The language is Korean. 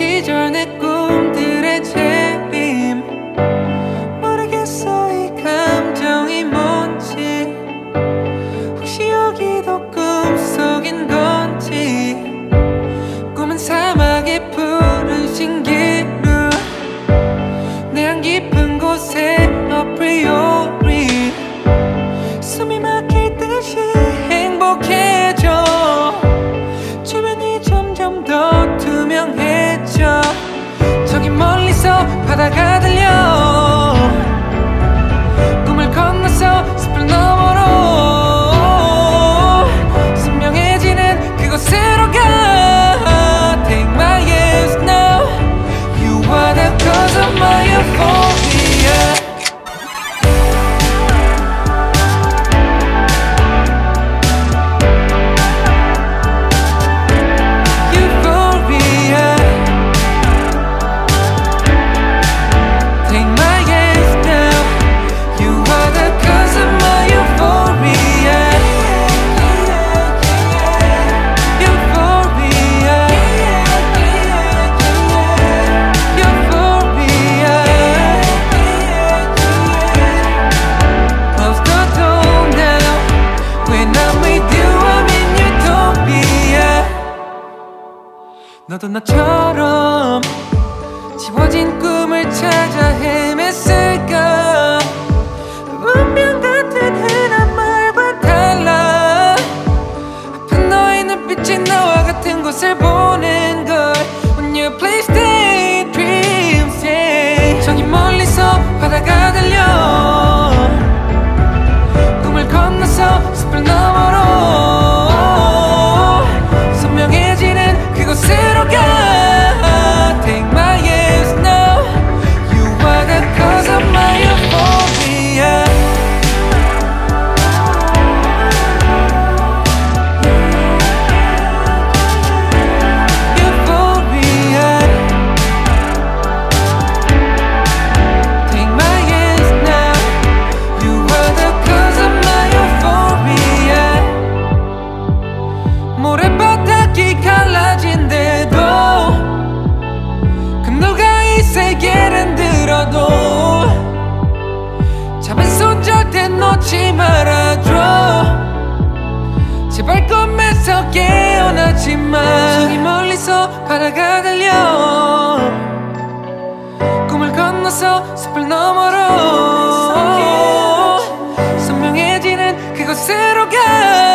시절 내 너도 나처럼 지워진 꿈을 찾아 해. 그럴 땐 놓지 말아줘. 제발 꿈에서 깨어나지 마 손이 멀리서 바다가 들려. 꿈을 건너서 숲을 너머로. 선명해지는 그곳으로 가.